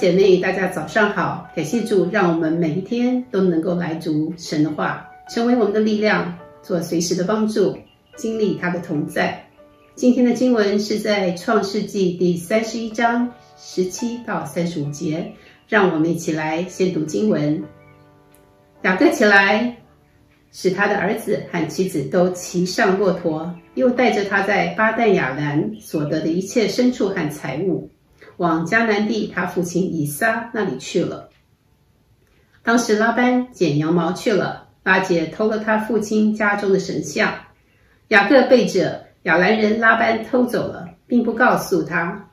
姐妹，大家早上好！感谢主，让我们每一天都能够来读神的话，成为我们的力量，做随时的帮助，经历他的同在。今天的经文是在创世纪第三十一章十七到三十五节，让我们一起来先读经文。雅各起来，使他的儿子和妻子都骑上骆驼，又带着他在巴旦亚兰所得的一切牲畜和财物。往迦南地他父亲以撒那里去了。当时拉班剪羊毛去了，拉结偷了他父亲家中的神像。雅各背着亚兰人拉班偷走了，并不告诉他，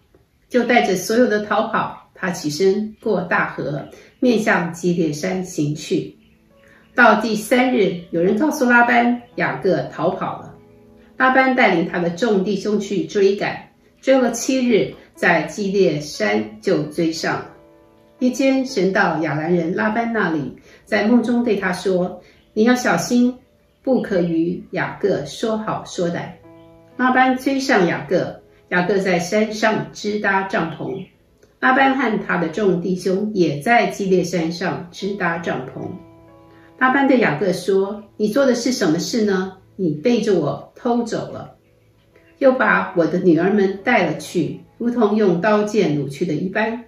就带着所有的逃跑。他起身过大河，面向基列山行去。到第三日，有人告诉拉班，雅各逃跑了。拉班带领他的众弟兄去追赶，追了七日。在基列山就追上了。夜间，神到亚兰人拉班那里，在梦中对他说：“你要小心，不可与雅各说好说歹。”拉班追上雅各，雅各在山上支搭帐篷。拉班和他的众弟兄也在基列山上支搭帐篷。拉班对雅各说：“你做的是什么事呢？你背着我偷走了，又把我的女儿们带了去。”如同用刀剑掳去的一般，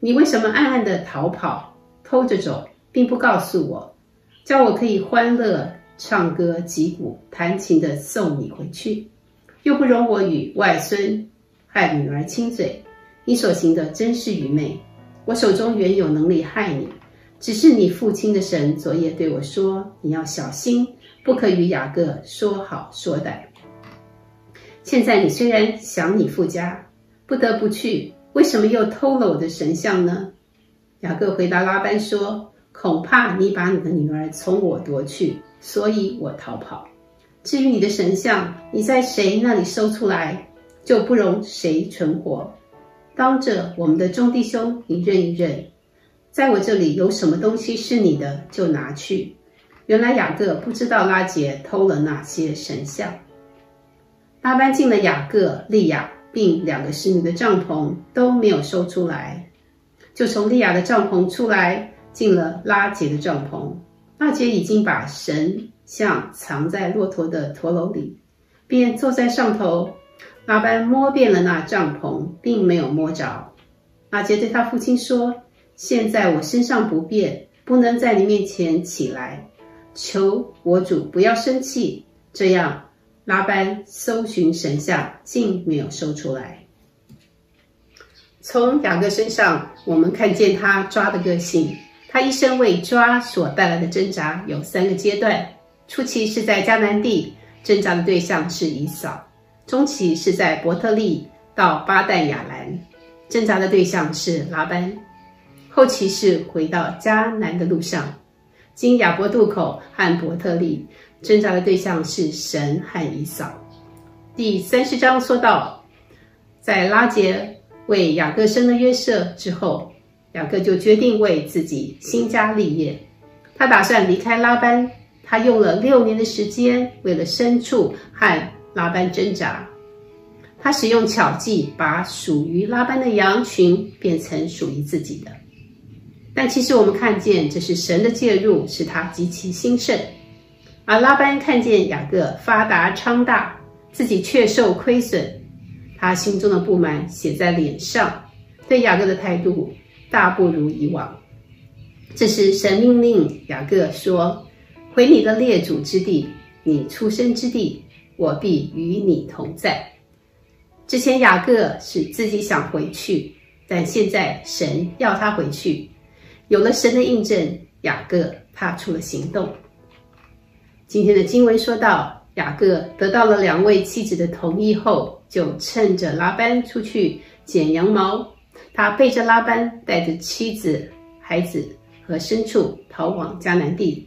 你为什么暗暗的逃跑、偷着走，并不告诉我，叫我可以欢乐、唱歌、击鼓、弹琴的送你回去，又不容我与外孙害女儿亲嘴？你所行的真是愚昧。我手中原有能力害你，只是你父亲的神昨夜对我说：你要小心，不可与雅各说好说歹。现在你虽然想你父家。不得不去，为什么又偷了我的神像呢？雅各回答拉班说：“恐怕你把你的女儿从我夺去，所以我逃跑。至于你的神像，你在谁那里收出来，就不容谁存活。当着我们的众弟兄，你认一认，在我这里有什么东西是你的，就拿去。”原来雅各不知道拉结偷了那些神像。拉班进了雅各、利亚。并两个侍女的帐篷都没有收出来，就从利亚的帐篷出来，进了拉杰的帐篷。拉杰已经把神像藏在骆驼的驼楼里，便坐在上头。拉班摸遍了那帐篷，并没有摸着。拉杰对他父亲说：“现在我身上不便，不能在你面前起来，求我主不要生气。”这样。拉班搜寻神像，竟没有搜出来。从雅各身上，我们看见他抓的个性。他一生为抓所带来的挣扎有三个阶段：初期是在迦南地，挣扎的对象是以扫；中期是在伯特利到巴旦亚兰，挣扎的对象是拉班；后期是回到迦南的路上，经雅博渡口和伯特利。挣扎的对象是神和以扫。第三十章说到，在拉结为雅各生了约瑟之后，雅各就决定为自己兴家立业。他打算离开拉班，他用了六年的时间，为了牲畜和拉班挣扎。他使用巧计，把属于拉班的羊群变成属于自己的。但其实我们看见，这是神的介入，使他极其兴盛。而拉班看见雅各发达昌大，自己却受亏损，他心中的不满写在脸上，对雅各的态度大不如以往。这时神命令雅各说：“回你的列祖之地，你出生之地，我必与你同在。”之前雅各是自己想回去，但现在神要他回去，有了神的印证，雅各踏出了行动。今天的经文说到，雅各得到了两位妻子的同意后，就趁着拉班出去剪羊毛，他背着拉班，带着妻子、孩子和牲畜逃往迦南地，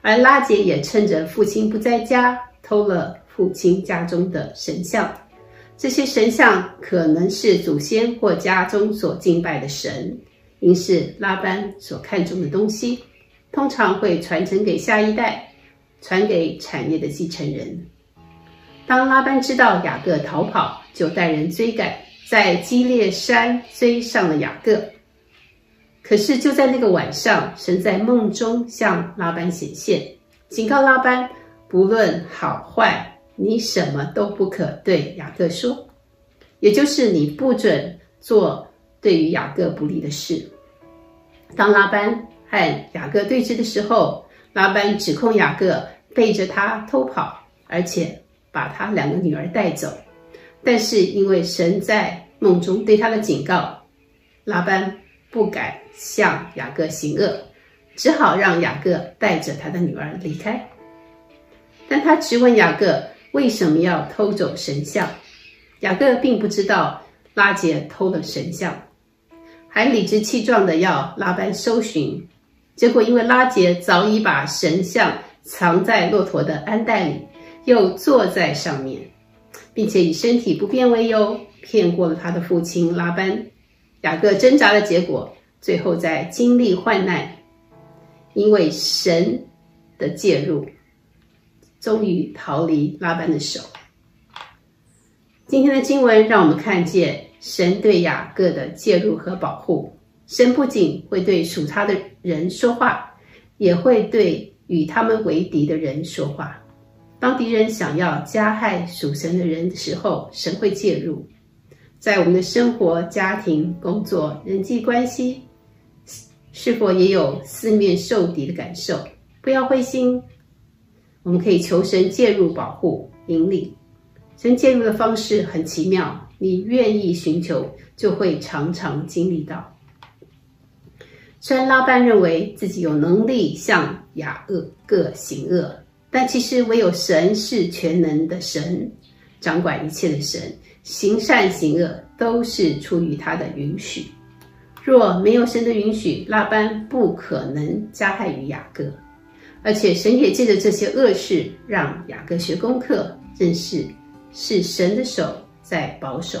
而拉结也趁着父亲不在家，偷了父亲家中的神像。这些神像可能是祖先或家中所敬拜的神，因是拉班所看重的东西，通常会传承给下一代。传给产业的继承人。当拉班知道雅各逃跑，就带人追赶，在基列山追上了雅各。可是就在那个晚上，神在梦中向拉班显现，警告拉班，不论好坏，你什么都不可对雅各说，也就是你不准做对于雅各不利的事。当拉班和雅各对峙的时候，拉班指控雅各背着他偷跑，而且把他两个女儿带走。但是因为神在梦中对他的警告，拉班不敢向雅各行恶，只好让雅各带着他的女儿离开。但他质问雅各为什么要偷走神像，雅各并不知道拉杰偷了神像，还理直气壮地要拉班搜寻。结果，因为拉杰早已把神像藏在骆驼的鞍袋里，又坐在上面，并且以身体不便为由骗过了他的父亲拉班。雅各挣扎的结果，最后在经历患难，因为神的介入，终于逃离拉班的手。今天的经文让我们看见神对雅各的介入和保护。神不仅会对属他的人说话，也会对与他们为敌的人说话。当敌人想要加害属神的人的时候，神会介入。在我们的生活、家庭、工作、人际关系，是否也有四面受敌的感受？不要灰心，我们可以求神介入、保护、引领。神介入的方式很奇妙，你愿意寻求，就会常常经历到。虽然拉班认为自己有能力向雅各行恶，但其实唯有神是全能的神，掌管一切的神，行善行恶都是出于他的允许。若没有神的允许，拉班不可能加害于雅各。而且神也借着这些恶事，让雅各学功课，认识是神的手在保守。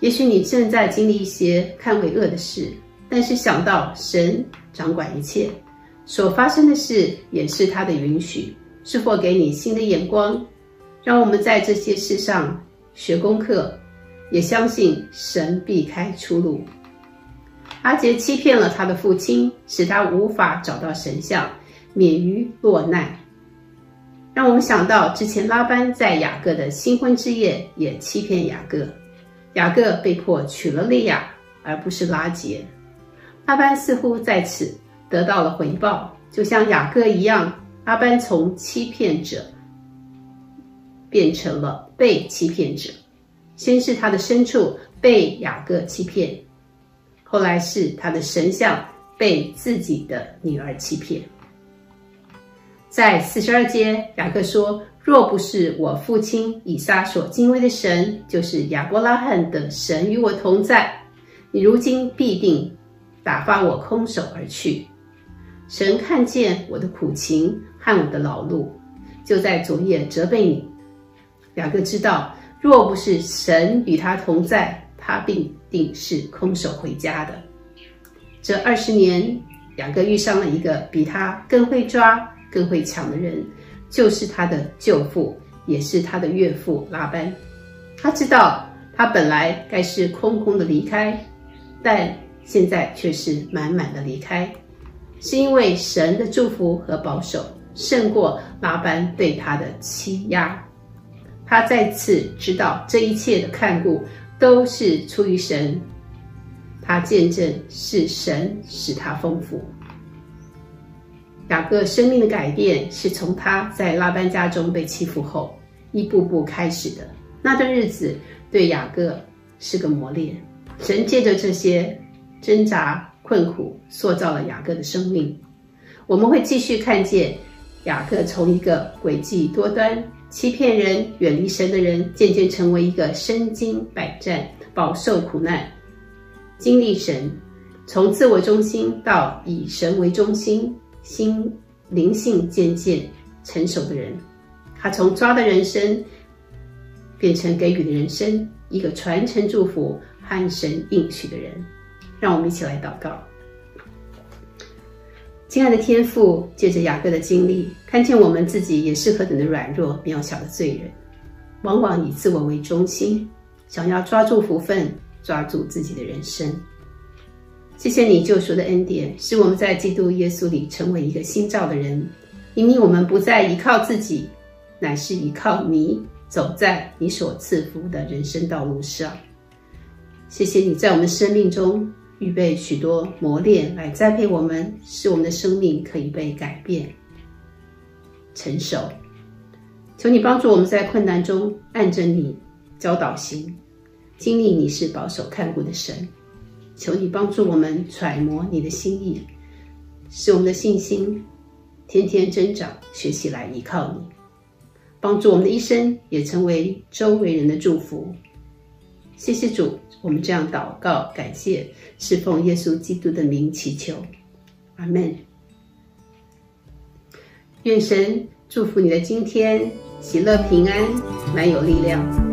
也许你正在经历一些看为恶的事。但是想到神掌管一切，所发生的事也是他的允许，是否给你新的眼光，让我们在这些事上学功课，也相信神避开出路。阿杰欺骗了他的父亲，使他无法找到神像，免于落难。让我们想到之前拉班在雅各的新婚之夜也欺骗雅各，雅各被迫娶了利亚，而不是拉杰。拉班似乎在此得到了回报，就像雅各一样，阿班从欺骗者变成了被欺骗者。先是他的牲畜被雅各欺骗，后来是他的神像被自己的女儿欺骗。在四十二节，雅各说：“若不是我父亲以撒所敬畏的神，就是亚伯拉罕的神与我同在，你如今必定。”打发我空手而去。神看见我的苦情和我的劳碌，就在昨夜责备你。雅各知道，若不是神与他同在，他必定是空手回家的。这二十年，雅各遇上了一个比他更会抓、更会抢的人，就是他的舅父，也是他的岳父拉班。他知道，他本来该是空空的离开，但现在却是满满的离开，是因为神的祝福和保守胜过拉班对他的欺压。他再次知道这一切的看顾都是出于神，他见证是神使他丰富。雅各生命的改变是从他在拉班家中被欺负后一步步开始的。那段日子对雅各是个磨练，神借着这些。挣扎、困苦，塑造了雅各的生命。我们会继续看见雅各从一个诡计多端、欺骗人、远离神的人，渐渐成为一个身经百战、饱受苦难、经历神，从自我中心到以神为中心、心灵性渐渐成熟的人。他从抓的人生变成给予的人生，一个传承祝福和神应许的人。让我们一起来祷告，亲爱的天父，借着雅各的经历，看见我们自己也是何等的软弱、渺小的罪人，往往以自我为中心，想要抓住福分，抓住自己的人生。谢谢你救赎的恩典，使我们在基督耶稣里成为一个新造的人，因为我们不再依靠自己，乃是依靠你，走在你所赐福的人生道路上。谢谢你在我们生命中预备许多磨练来栽培我们，使我们的生命可以被改变、成熟。求你帮助我们在困难中按着你教导行，经历你是保守看顾的神。求你帮助我们揣摩你的心意，使我们的信心天天增长，学习来依靠你，帮助我们的一生也成为周围人的祝福。谢谢主，我们这样祷告，感谢，侍奉耶稣基督的名祈求，阿门。愿神祝福你的今天，喜乐平安，满有力量。